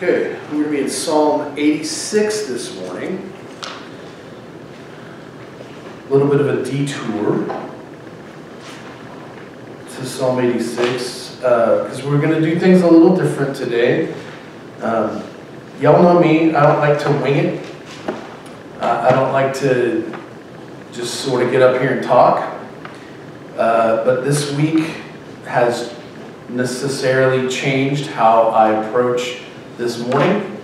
Okay, we're going to be in Psalm 86 this morning. A little bit of a detour to Psalm 86 because we're going to do things a little different today. Um, y'all know me, I don't like to wing it. Uh, I don't like to just sort of get up here and talk. Uh, but this week has necessarily changed how I approach this morning.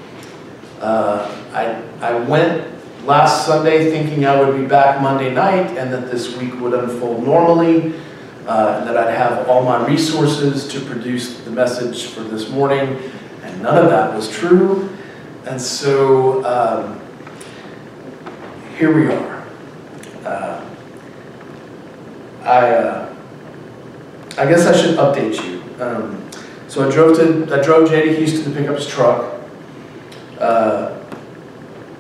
Uh, I, I went last Sunday thinking I would be back Monday night and that this week would unfold normally, uh, and that I'd have all my resources to produce the message for this morning, and none of that was true. And so um, here we are. Uh, I, uh, I guess I should update you. Um, so I drove to I drove to Houston to pick up his truck. Uh,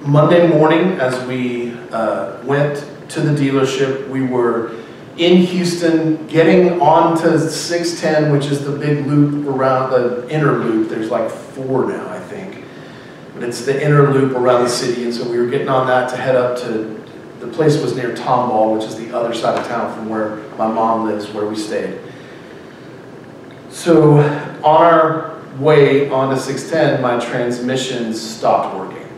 Monday morning, as we uh, went to the dealership, we were in Houston, getting onto 610, which is the big loop around the inner loop. There's like four now, I think, but it's the inner loop around the city, and so we were getting on that to head up to. The place was near Tomball, which is the other side of town from where my mom lives, where we stayed. So on our way onto 610, my transmission stopped working.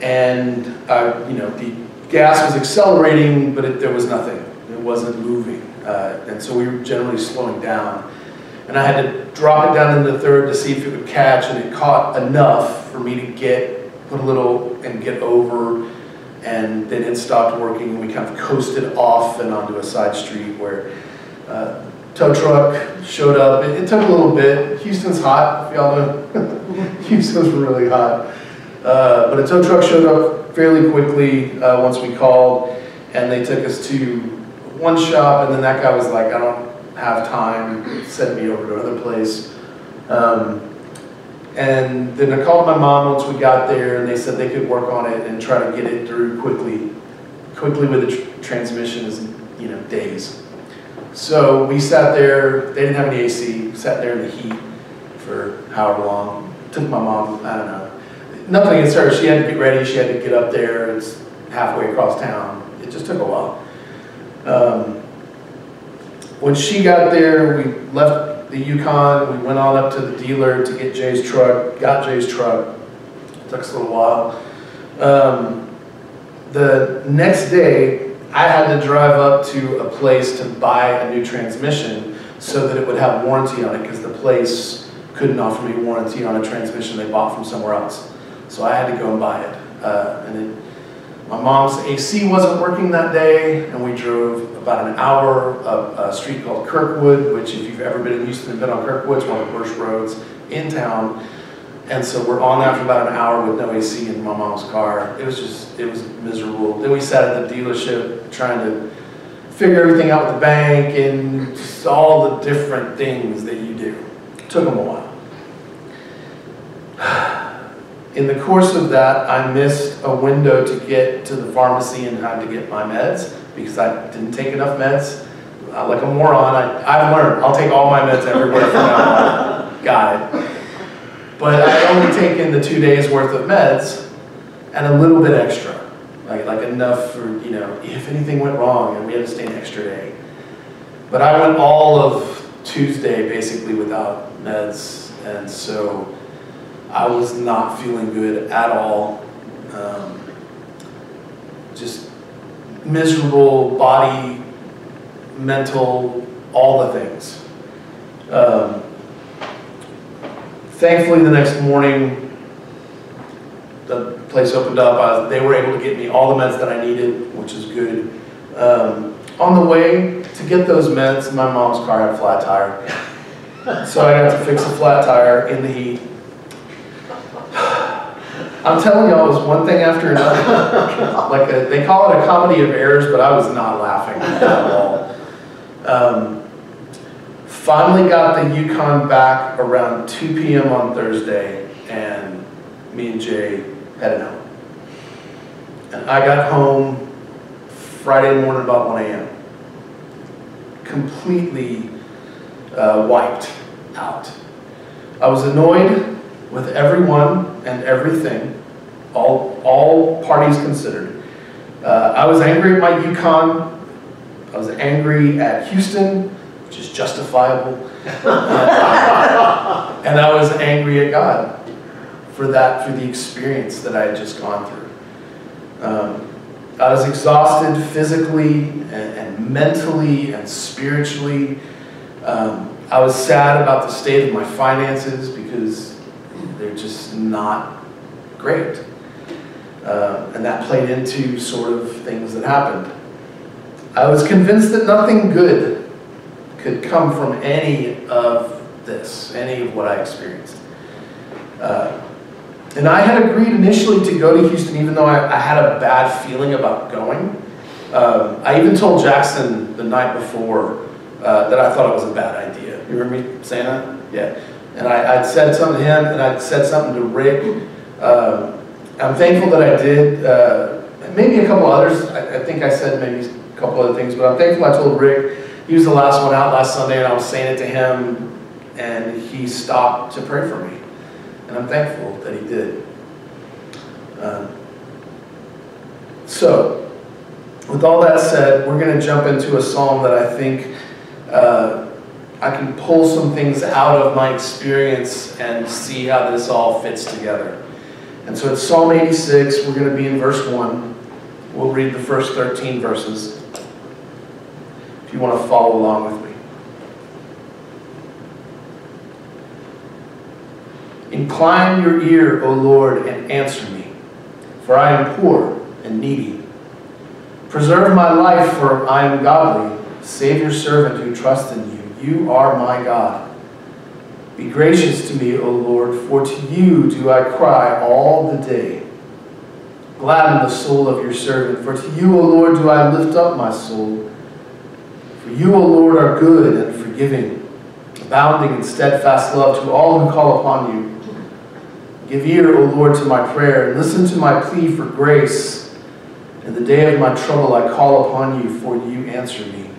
And, uh, you know, the gas was accelerating, but it, there was nothing. It wasn't moving. Uh, and so we were generally slowing down. And I had to drop it down into third to see if it would catch, and it caught enough for me to get, put a little, and get over. And then it stopped working, and we kind of coasted off and onto a side street where uh, tow truck showed up. It, it, took a little bit. Houston's hot, y'all know. Houston's really hot. Uh, but a tow truck showed up fairly quickly uh, once we called, and they took us to one shop, and then that guy was like, I don't have time, send me over to another place. Um, and then I called my mom once we got there, and they said they could work on it and try to get it through quickly. Quickly with the tr transmission is, you know, days. So we sat there, they didn't have any AC, we sat there in the heat for however long. Took my mom, I don't know. Nothing against her, she had to get ready, she had to get up there, it's halfway across town. It just took a while. Um, when she got there, we left the Yukon, we went on up to the dealer to get Jay's truck, got Jay's truck. It took us a little while. Um, the next day, I had to drive up to a place to buy a new transmission so that it would have warranty on it because the place couldn't offer me warranty on a transmission they bought from somewhere else. So I had to go and buy it. Uh, and it, my mom's AC wasn't working that day, and we drove about an hour up a street called Kirkwood, which if you've ever been in Houston and been on Kirkwood, it's one of the worst roads in town. And so we're on that for about an hour with no AC in my mom's car. It was just, it was miserable. Then we sat at the dealership trying to figure everything out with the bank and just all the different things that you do. It took them a while. In the course of that, I missed a window to get to the pharmacy and had to get my meds because I didn't take enough meds. Uh, like a moron, I, I've learned I'll take all my meds everywhere from now on. Got it. But I only taken the two days worth of meds and a little bit extra. Like, like enough for, you know, if anything went wrong and we had to stay an extra day. But I went all of Tuesday basically without meds. And so I was not feeling good at all. Um, just miserable body, mental, all the things. Um, thankfully, the next morning, the place opened up. I, they were able to get me all the meds that I needed, which is good. Um, on the way to get those meds, my mom's car had a flat tire. So I got to fix a flat tire in the heat. I'm telling y'all, it was one thing after another. like a, they call it a comedy of errors, but I was not laughing at all. Um, finally got the Yukon back around 2 p.m. on Thursday, and me and Jay headed home. And I got home Friday morning about 1 a.m. Completely uh, wiped out. I was annoyed with everyone and everything, all, all parties considered. Uh, I was angry at my Yukon. I was angry at Houston, which is justifiable. And I was angry at God for that, for the experience that I had just gone through. Um, I was exhausted physically and, and mentally and spiritually. Um, I was sad about the state of my finances because they're just not great. Uh, and that played into sort of things that happened. I was convinced that nothing good could come from any of this, any of what I experienced. Uh, and I had agreed initially to go to Houston, even though I, I had a bad feeling about going. Um, I even told Jackson the night before uh, that I thought it was a bad idea. You remember me saying that? Yeah. And I, would said something to him, and I'd said something to Rick. Um, I'm thankful that I did. Uh, maybe a couple others. I, I, think I said maybe a couple other things, but I'm thankful I told Rick. He was the last one out last Sunday, and I was saying it to him, and he stopped to pray for me. And I'm thankful that he did. Um, so, with all that said, we're going to jump into a psalm that I think uh, I can pull some things out of my experience and see how this all fits together. And so it's Psalm 86. We're going to be in verse 1. We'll read the first 13 verses if you want to follow along with me. Incline your ear, O Lord, and answer me, for I am poor and needy. Preserve my life, for I am godly. Save your servant who trusts in you. You are my God. Be gracious to me, O Lord, for to you do I cry all the day. Gladden the soul of your servant, for to you, O Lord, do I lift up my soul. For you, O Lord, are good and forgiving, abounding in steadfast love to all who call upon you. Give ear, O Lord, to my prayer, and listen to my plea for grace. In the day of my trouble I call upon you, for you answer me.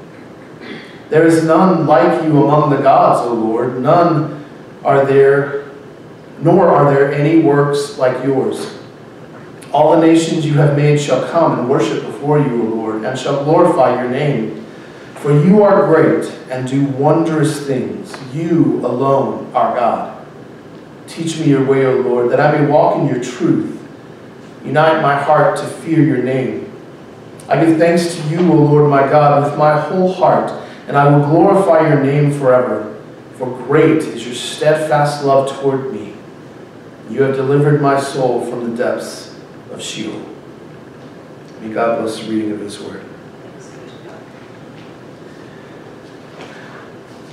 There is none like you among the gods, O Lord, none are there, nor are there any works like yours. All the nations you have made shall come and worship before you, O Lord, and shall glorify your name. For you are great and do wondrous things. You alone are God. Teach me your way, O Lord, that I may walk in your truth. Unite my heart to fear your name. I give thanks to you, O Lord my God, with my whole heart, and I will glorify your name forever. For great is your steadfast love toward me. You have delivered my soul from the depths of Sheol. May God bless the reading of his word.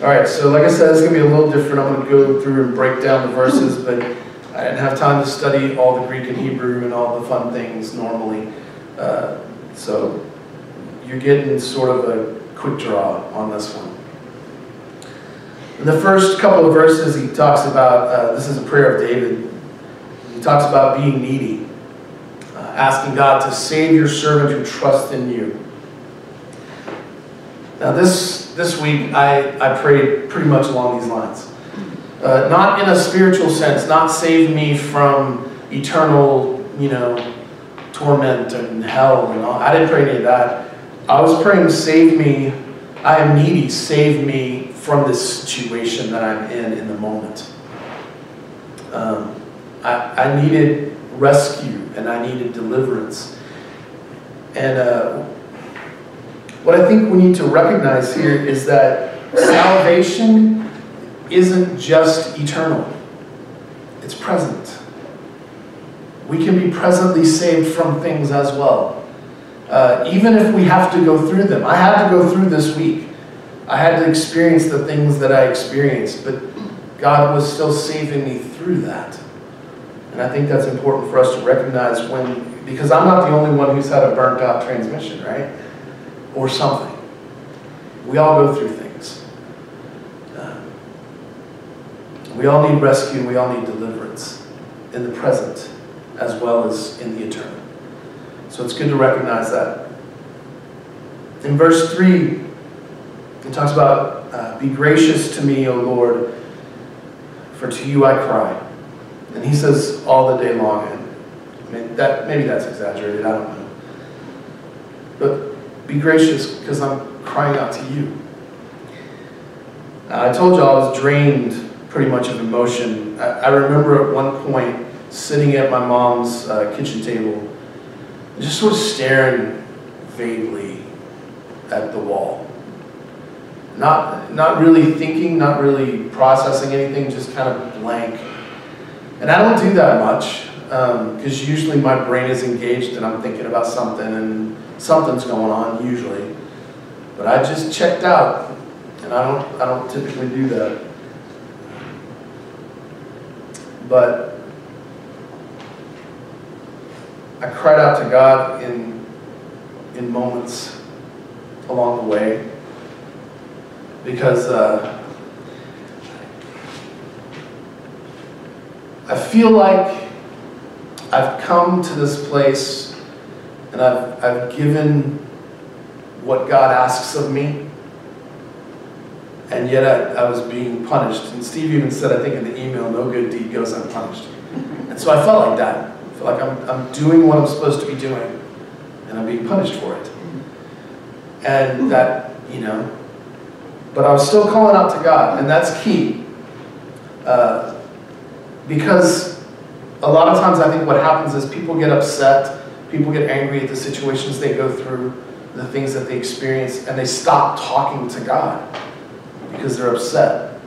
All right, so like I said, it's going to be a little different. I'm going to go through and break down the verses, but I didn't have time to study all the Greek and Hebrew and all the fun things normally. Uh, so you're getting sort of a quick draw on this one. In the first couple of verses, he talks about uh, this is a prayer of David. He talks about being needy, uh, asking God to save your servant who trusts in you. Now, this, this week, I, I prayed pretty much along these lines. Uh, not in a spiritual sense, not save me from eternal, you know, torment and hell and all. I didn't pray any of that. I was praying, save me. I am needy, save me from this situation that I'm in in the moment. Um, I, I needed rescue and I needed deliverance. And uh, what I think we need to recognize here is that salvation isn't just eternal, it's present. We can be presently saved from things as well. Uh, even if we have to go through them. I had to go through this week. I had to experience the things that I experienced, but God was still saving me through that. And I think that's important for us to recognize when, because I'm not the only one who's had a burnt out transmission, right? Or something. We all go through things. Uh, we all need rescue, we all need deliverance in the present as well as in the eternal. So it's good to recognize that. In verse 3, it talks about, uh, Be gracious to me, O Lord, for to you I cry. And he says all the day long, and I mean, that, maybe that's exaggerated, I don't know. But be gracious because I'm crying out to you. I told you I was drained pretty much of emotion. I, I remember at one point sitting at my mom's uh, kitchen table, just sort of staring vaguely at the wall. Not, not really thinking, not really processing anything, just kind of blank. And I don't do that much because um, usually my brain is engaged and I'm thinking about something and something's going on usually. But I just checked out and I don't, I don't typically do that. But I cried out to God in, in moments along the way because uh, I feel like I've come to this place and I've, I've given what God asks of me, and yet I, I was being punished. And Steve even said, I think in the email, no good deed goes unpunished. And so I felt like that. I feel like I'm, I'm doing what I'm supposed to be doing, and I'm being punished for it. And that, you know, but I was still calling out to God, and that's key. Uh, because a lot of times I think what happens is people get upset, people get angry at the situations they go through, the things that they experience, and they stop talking to God because they're upset.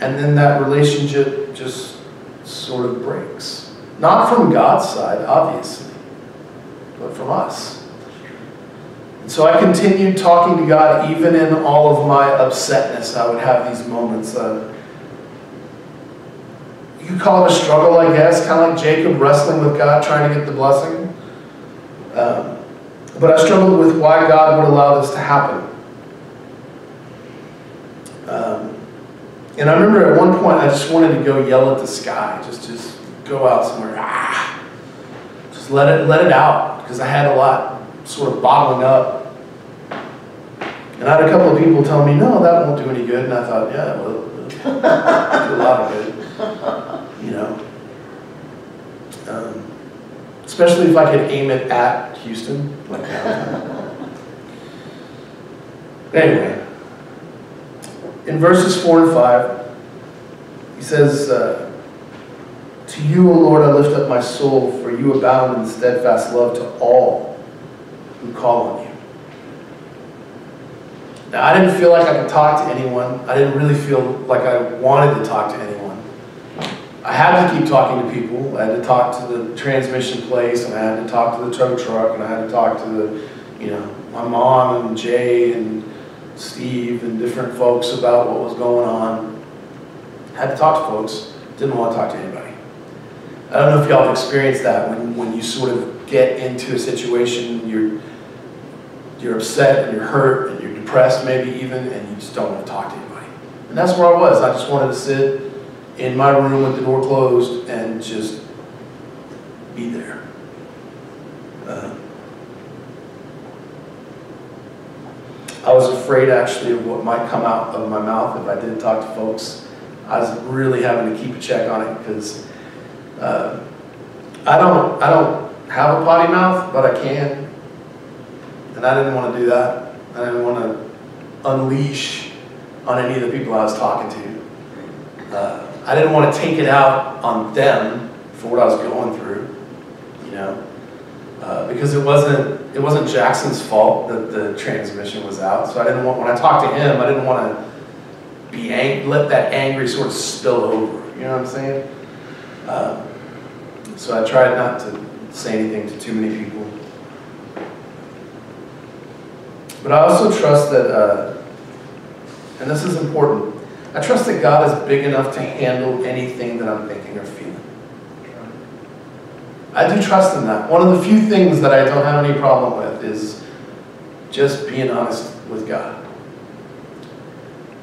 And then that relationship just sort of breaks. Not from God's side, obviously, but from us. And so I continued talking to God even in all of my upsetness. I would have these moments of you could call it a struggle, I guess, kind of like Jacob wrestling with God, trying to get the blessing. Um, but I struggled with why God would allow this to happen. Um, and I remember at one point I just wanted to go yell at the sky, just just go out somewhere, ah, just let it let it out because I had a lot sort of bottling up. And I had a couple of people tell me, no, that won't do any good. And I thought, yeah, well, it'll do a lot of good you know. Um, especially if I could aim it at Houston, like anyway, in verses 4 and 5, he says, uh, To you, O Lord, I lift up my soul, for you abound in steadfast love to all who call on you. Now, I didn't feel like I could talk to anyone. I didn't really feel like I wanted to talk to anyone. I had to keep talking to people. I had to talk to the transmission place, and I had to talk to the tow truck, and I had to talk to the, you know, my mom and Jay and Steve and different folks about what was going on. I had to talk to folks. Didn't want to talk to anybody. I don't know if y'all have experienced that when, when you sort of get into a situation, you're you're upset and you're hurt and you're depressed maybe even, and you just don't want to talk to anybody. And that's where I was. I just wanted to sit in my room with the door closed and just be there. Uh, I was afraid actually of what might come out of my mouth if I didn't talk to folks. I was really having to keep a check on it because uh, I don't I don't have a potty mouth, but I can, and I didn't want to do that. I didn't want to unleash on any of the people I was talking to. Uh, I didn't want to take it out on them for what I was going through, you know, uh, because it wasn't it wasn't Jackson's fault that the transmission was out. So I didn't want when I talked to him, I didn't want to be ang- let that angry sort of spill over. You know what I'm saying? Uh, so I tried not to say anything to too many people. But I also trust that, uh, and this is important, I trust that God is big enough to handle anything that I'm thinking or feeling. I do trust in that. One of the few things that I don't have any problem with is just being honest with God.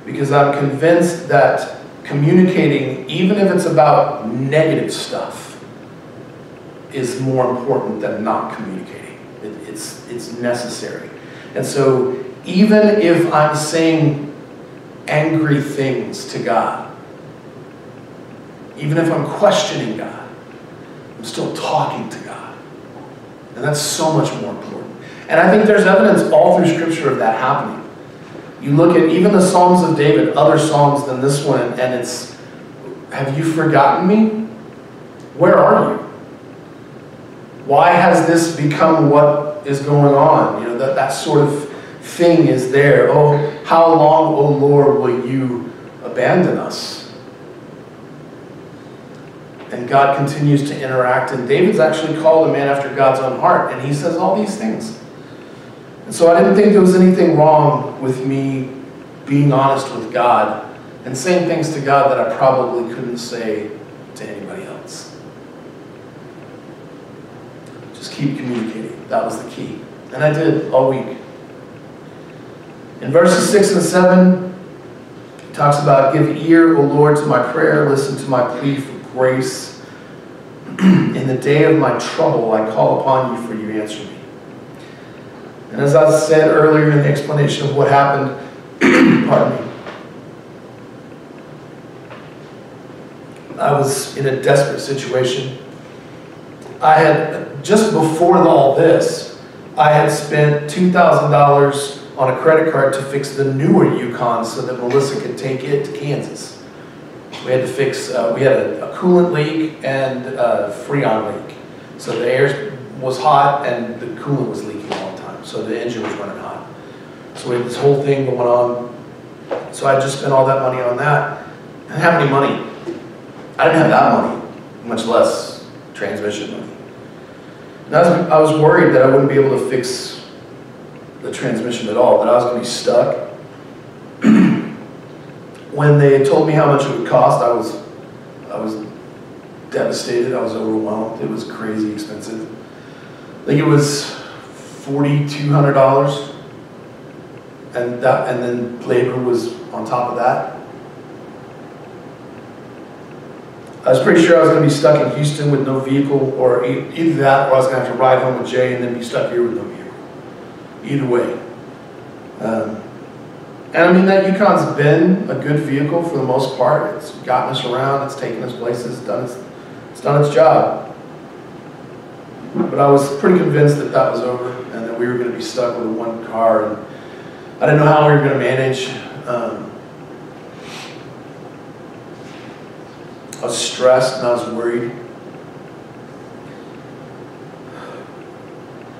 Because I'm convinced that communicating, even if it's about negative stuff, is more important than not communicating. It, it's, it's necessary. And so even if I'm saying angry things to God. even if I'm questioning God, I'm still talking to God. And that's so much more important. And I think there's evidence all through Scripture of that happening. You look at even the Psalms of David, other Psalms than this one, and it's, Have you forgotten me? Where are you? Why has this become what is going on? You know, that, that sort of thing is there. Oh, how long, oh Lord, will you abandon us? And God continues to interact, and David's actually called a man after God's own heart, and he says all these things. And so I didn't think there was anything wrong with me being honest with God and saying things to God that I probably couldn't say to anybody else. Just keep communicating. That was the key. And I did all week. In verses 6 and 7, it talks about give ear, O Lord, to my prayer, listen to my plea for grace. In the day of my trouble, I call upon you, for you answer me. And as I said earlier in the explanation of what happened, pardon me, I was in a desperate situation. I had, just before all this, I had spent $2,000 on a credit card to fix the newer Yukon so that Melissa could take it to Kansas. We had to fix, uh, we had a, a, coolant leak and a freon leak. So the air was hot and the coolant was leaking all the time. So the engine was running hot. So we had this whole thing going on. So I just spent all that money on that. I didn't have any money. I didn't have that money, much less transmission money. And I was, I was worried that I wouldn't be able to fix the transmission at all, that I was going to be stuck. when they told me how much it would cost, I was, I was devastated. I was overwhelmed. It was crazy expensive. I think it was forty-two hundred dollars, and that, and then labor was on top of that. I was pretty sure I was going to be stuck in Houston with no vehicle, or either that, or I was going to have to ride home with Jay and then be stuck here with no vehicle either way. Um, and I mean, that Yukon's been a good vehicle for the most part. It's gotten us around, it's taken us places, done its, it's done its job. But I was pretty convinced that that was over and that we were going to be stuck with one car. And I didn't know how we were going to manage. Um, I was stressed and I was worried.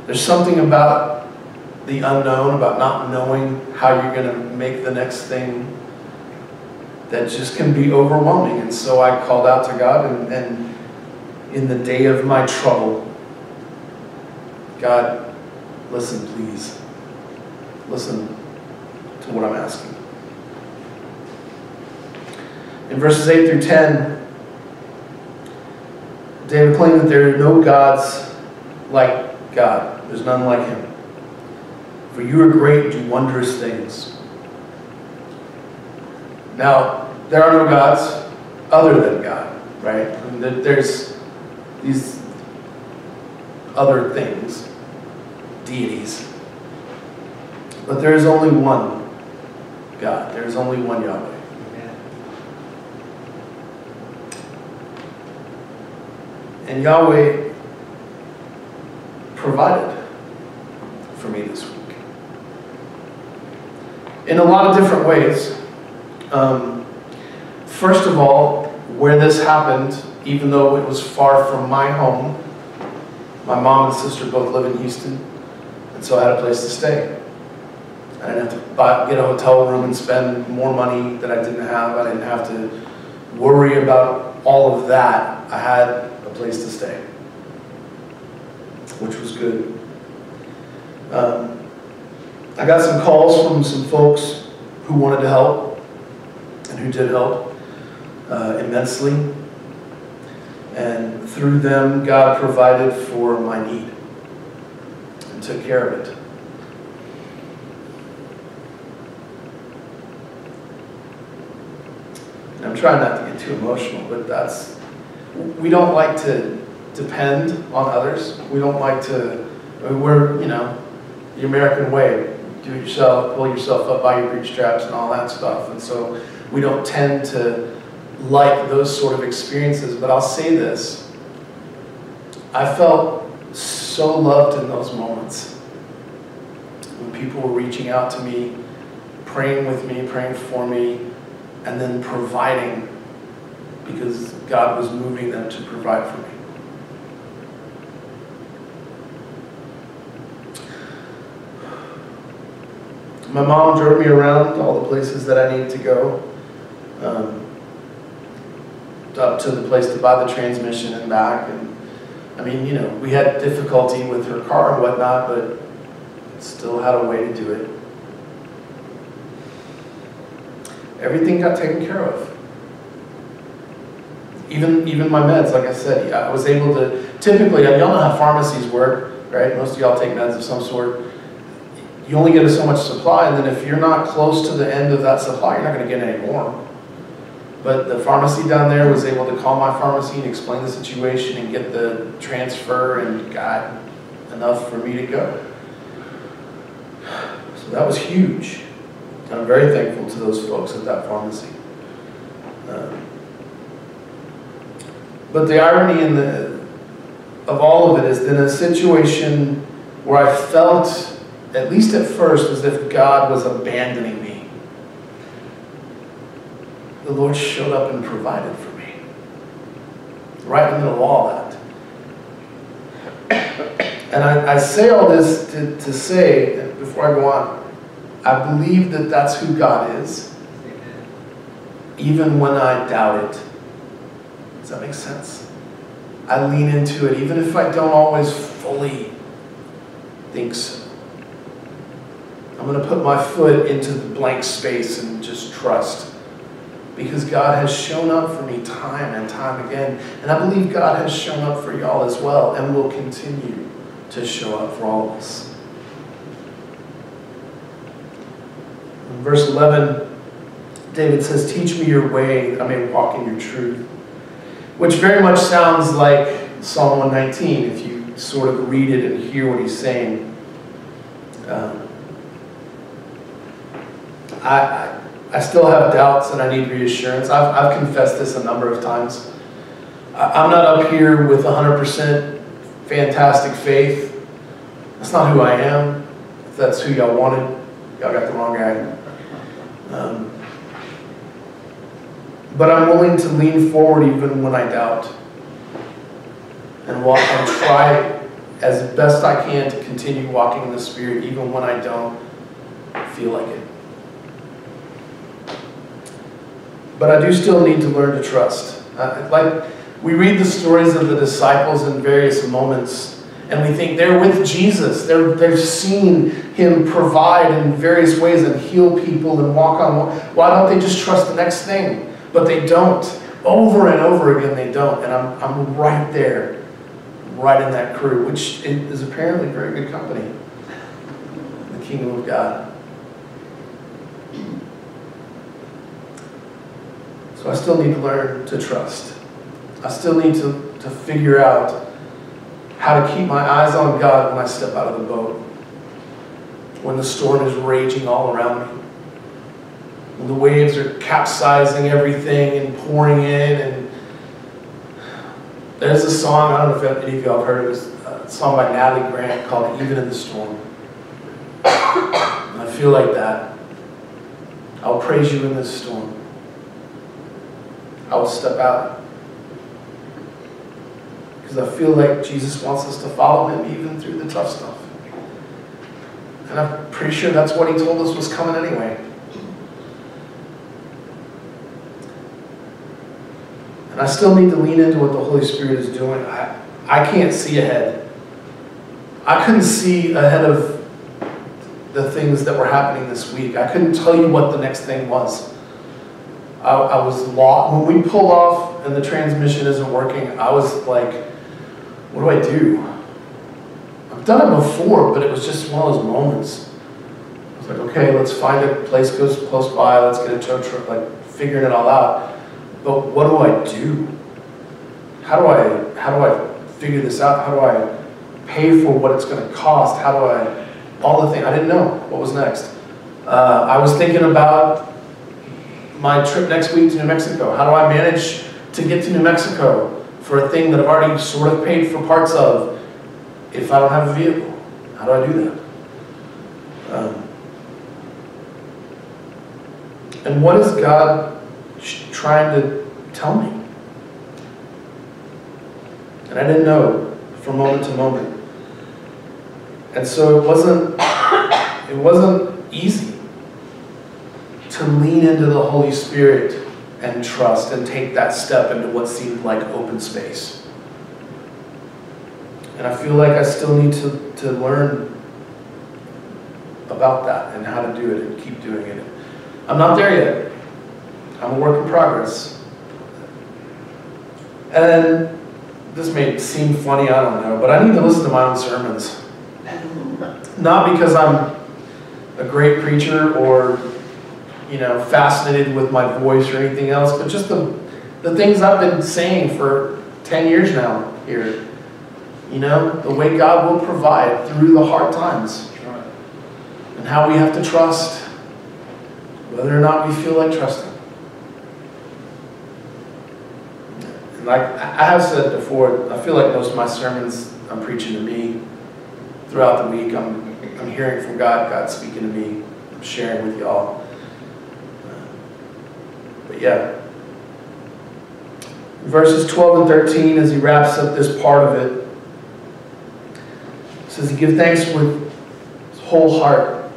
There's something about the unknown, about not knowing how you're going to make the next thing that just can be overwhelming. And so I called out to God, and, and in the day of my trouble, God, listen, please. Listen to what I'm asking. In verses 8 through 10, David claimed that there are no gods like God. There's none like him. For you are great and do wondrous things. Now, there are no gods other than God, right? there's these other things, deities. But there is only one God. There is only one Yahweh. And Yahweh provided for me this week in a lot of different ways. Um, first of all, where this happened, even though it was far from my home, my mom and sister both live in Houston, and so I had a place to stay. I didn't have to buy, get a hotel room and spend more money that I didn't have. I didn't have to worry about all of that. I had a place to stay, which was good. Um, I got some calls from some folks who wanted to help and who did help uh, immensely. And through them, God provided for my need and took care of it. And I'm trying not to get too emotional, but that's, we don't like to depend on others. We don't like to, we're, you know, the American way do it yourself, pull yourself up by your bootstraps and all that stuff. And so we don't tend to like those sort of experiences, but I'll say this. I felt so loved in those moments when people were reaching out to me, praying with me, praying for me, and then providing because God was moving them to provide for me. My mom drove me around all the places that I needed to go. Um, up to the place to buy the transmission and back. And I mean, you know, we had difficulty with her car and whatnot, but still had a way to do it. Everything got taken care of. Even even my meds, like I said, I was able to. Typically, y'all know how pharmacies work, right? Most of y'all take meds of some sort. You only get so much supply, and then if you're not close to the end of that supply, you're not going to get any more. But the pharmacy down there was able to call my pharmacy and explain the situation and get the transfer and got enough for me to go. So that was huge. And I'm very thankful to those folks at that pharmacy. Um, but the irony in the, of all of it is in a situation where I felt, at least at first, as if God was abandoning me the Lord showed up and provided for me. Right in the middle of all that. And I, I say all this to, to say, before I go on, I believe that that's who God is, even when I doubt it. Does that make sense? I lean into it, even if I don't always fully think so. I'm going to put my foot into the blank space and just trust because God has shown up for me time and time again. And I believe God has shown up for y'all as well and will continue to show up for all of us. Verse 11, David says, Teach me your way, I may walk in your truth. Which very much sounds like Psalm 119 if you sort of read it and hear what he's saying. Um, I, I I still have doubts and I need reassurance. I've, I've confessed this a number of times. I'm not up here with 100% fantastic faith. That's not who I am. If that's who y'all wanted, y'all got the wrong guy. Um, but I'm willing to lean forward even when I doubt and walk and try as best I can to continue walking in the Spirit even when I don't feel like it. But I do still need to learn to trust. Uh, like, we read the stories of the disciples in various moments, and we think they're with Jesus. They're, they've seen him provide in various ways and heal people and walk on. Why don't they just trust the next thing? But they don't. Over and over again, they don't. And I'm, I'm right there, right in that crew, which is apparently very good company. The kingdom of God. So I still need to learn to trust. I still need to, to figure out how to keep my eyes on God when I step out of the boat. When the storm is raging all around me. When the waves are capsizing everything and pouring in. And there's a song, I don't know if any of y'all have heard it, it's a song by Natalie Grant called Even in the Storm. I feel like that. I'll praise you in this storm. I will step out. Because I feel like Jesus wants us to follow him even through the tough stuff. And I'm pretty sure that's what he told us was coming anyway. And I still need to lean into what the Holy Spirit is doing. I, I can't see ahead. I couldn't see ahead of the things that were happening this week. I couldn't tell you what the next thing was. I, I was lost. When we pulled off and the transmission isn't working, I was like, what do I do? I've done it before, but it was just one of those moments. I was like, okay, let's find a place goes close by, let's get a tow truck, like figuring it all out. But what do I do? How do I how do I figure this out? How do I pay for what it's going to cost? How do I all the things I didn't know what was next. Uh, I was thinking about my trip next week to New Mexico? How do I manage to get to New Mexico for a thing that I've already sort of paid for parts of if I don't have a vehicle? How do I do that? Um, and what is God trying to tell me? And I didn't know from moment to moment. And so it wasn't it wasn't easy to lean into the Holy Spirit and trust and take that step into what seemed like open space. And I feel like I still need to, to learn about that and how to do it and keep doing it. I'm not there yet. I'm a work in progress. And this may seem funny, I don't know, but I need to listen to my own sermons. Not because I'm a great preacher or, you know, fascinated with my voice or anything else, but just the, the things I've been saying for 10 years now here. You know, the way God will provide through the hard times. And how we have to trust, whether or not we feel like trusting. And like I have said before, I feel like most of my sermons I'm preaching to me throughout the week. I'm I'm hearing from God, God speaking to me, I'm sharing with y'all. But yeah. Verses 12 and 13, as he wraps up this part of it, says he give thanks with his whole heart.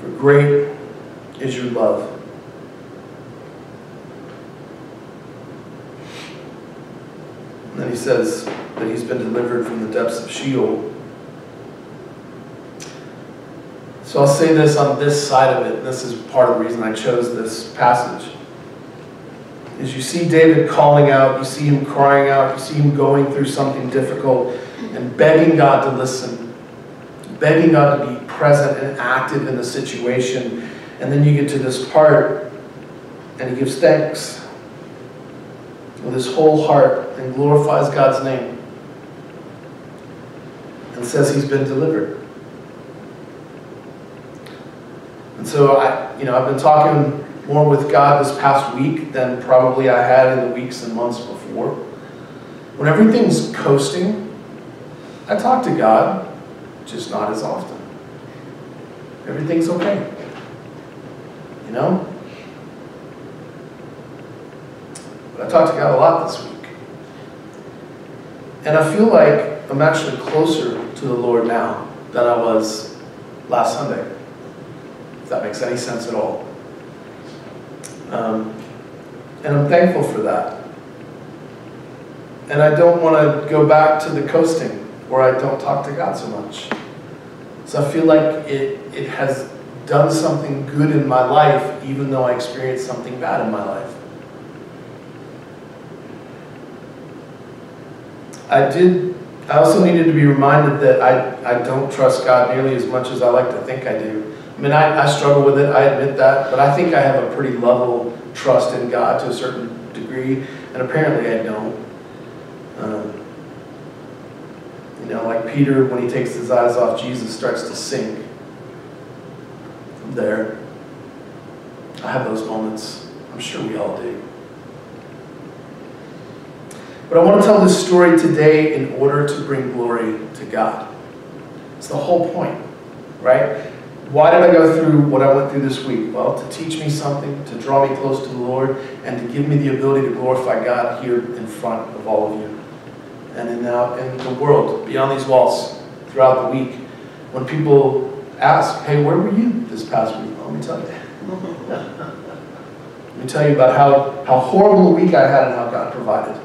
For great is your love. And then he says, that he's been delivered from the depths of Sheol. So I'll say this on this side of it. This is part of the reason I chose this passage. Is you see David calling out, you see him crying out, you see him going through something difficult and begging God to listen, begging God to be present and active in the situation. And then you get to this part and he gives thanks with his whole heart and glorifies God's name and says he's been delivered. And so I, you know, I've been talking more with God this past week than probably I had in the weeks and months before. When everything's coasting, I talk to God, just not as often. Everything's okay. You know? But I talked to God a lot this week. And I feel like I'm actually closer to the Lord now than I was last Sunday. If that makes any sense at all. Um, and I'm thankful for that. And I don't want to go back to the coasting where I don't talk to God so much. So I feel like it, it has done something good in my life, even though I experienced something bad in my life. I did I also needed to be reminded that I, I don't trust God nearly as much as I like to think I do. I mean, I, I struggle with it, I admit that, but I think I have a pretty level trust in God to a certain degree, and apparently I don't. Um, you know, like Peter, when he takes his eyes off Jesus, starts to sink. there. I have those moments. I'm sure we all do. But I want to tell this story today in order to bring glory to God. It's the whole point, right? Why did I go through what I went through this week? Well, to teach me something, to draw me close to the Lord, and to give me the ability to glorify God here in front of all of you. And in, uh, in the world, beyond these walls, throughout the week. When people ask, hey, where were you this past week? Let me tell you. Let me tell you about how, how horrible a week I had and how God provided.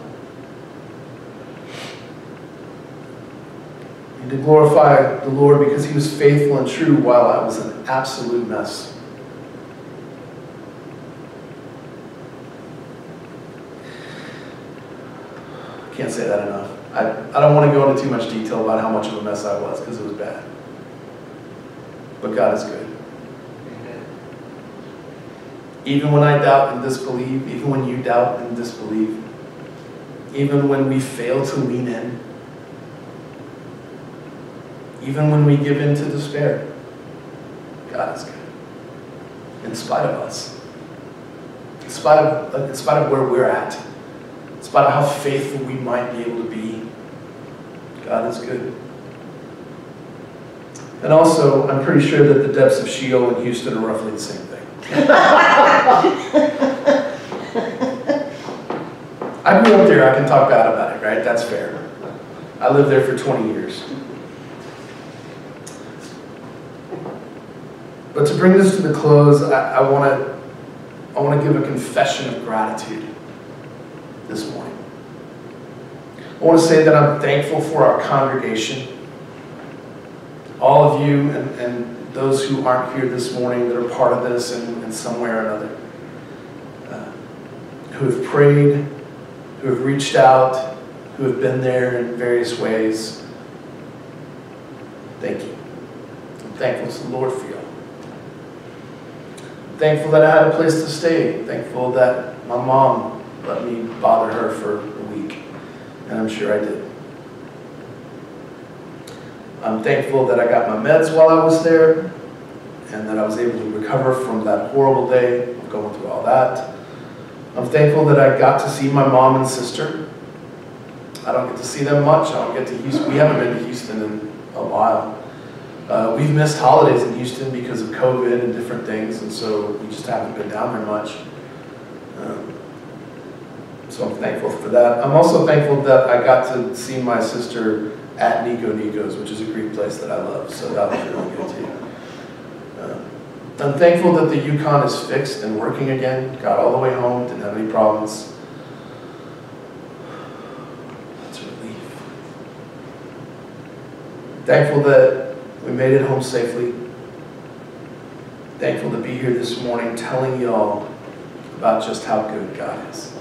And to glorify the Lord because he was faithful and true while I was an absolute mess. I can't say that enough. I, I don't want to go into too much detail about how much of a mess I was because it was bad. But God is good. Even when I doubt and disbelieve, even when you doubt and disbelieve, even when we fail to lean in, even when we give in to despair. God is good. in spite of us. In spite of, in spite of where we're at. In spite of how faithful we might be able to be. God is good. And also, I'm pretty sure that the depths of Sheol and Houston are roughly the same thing. I grew up there, I can talk bad about it, right? That's fair. I lived there for 20 years. But to bring this to the close, I, want to I want to give a confession of gratitude this morning. I want to say that I'm thankful for our congregation, all of you and, and those who aren't here this morning that are part of this in, in some way or another, uh, who have prayed, who have reached out, who have been there in various ways. Thank you. I'm thankful to the Lord for you. Thankful that I had a place to stay. Thankful that my mom let me bother her for a week. And I'm sure I did. I'm thankful that I got my meds while I was there and that I was able to recover from that horrible day of going through all that. I'm thankful that I got to see my mom and sister. I don't get to see them much. I don't get to Houston. We haven't been to Houston in a while. Uh, we've missed holidays in Houston because of COVID and different things, and so we just haven't been down there much. Um, so I'm thankful for that. I'm also thankful that I got to see my sister at Niko Niko's, which is a Greek place that I love, so that was really good too. Uh, I'm thankful that the Yukon is fixed and working again. Got all the way home, didn't have any problems. That's relief. Thankful that made it home safely. Thankful to be here this morning telling y'all about just how good God is.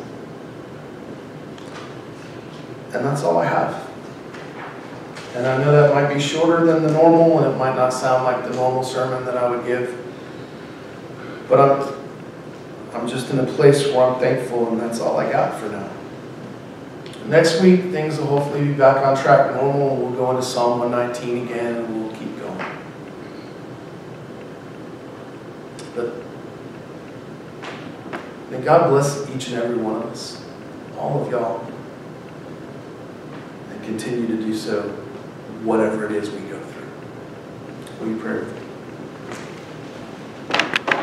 And that's all I have. And I know that might be shorter than the normal, and it might not sound like the normal sermon that I would give. But I'm, I'm just in a place where I'm thankful, and that's all I got for now. Next week, things will hopefully be back on track normal, we'll go into Psalm 119 again, and we'll keep going. But may God bless each and every one of us, all of y'all, and continue to do so, whatever it is we go through. Will you pray?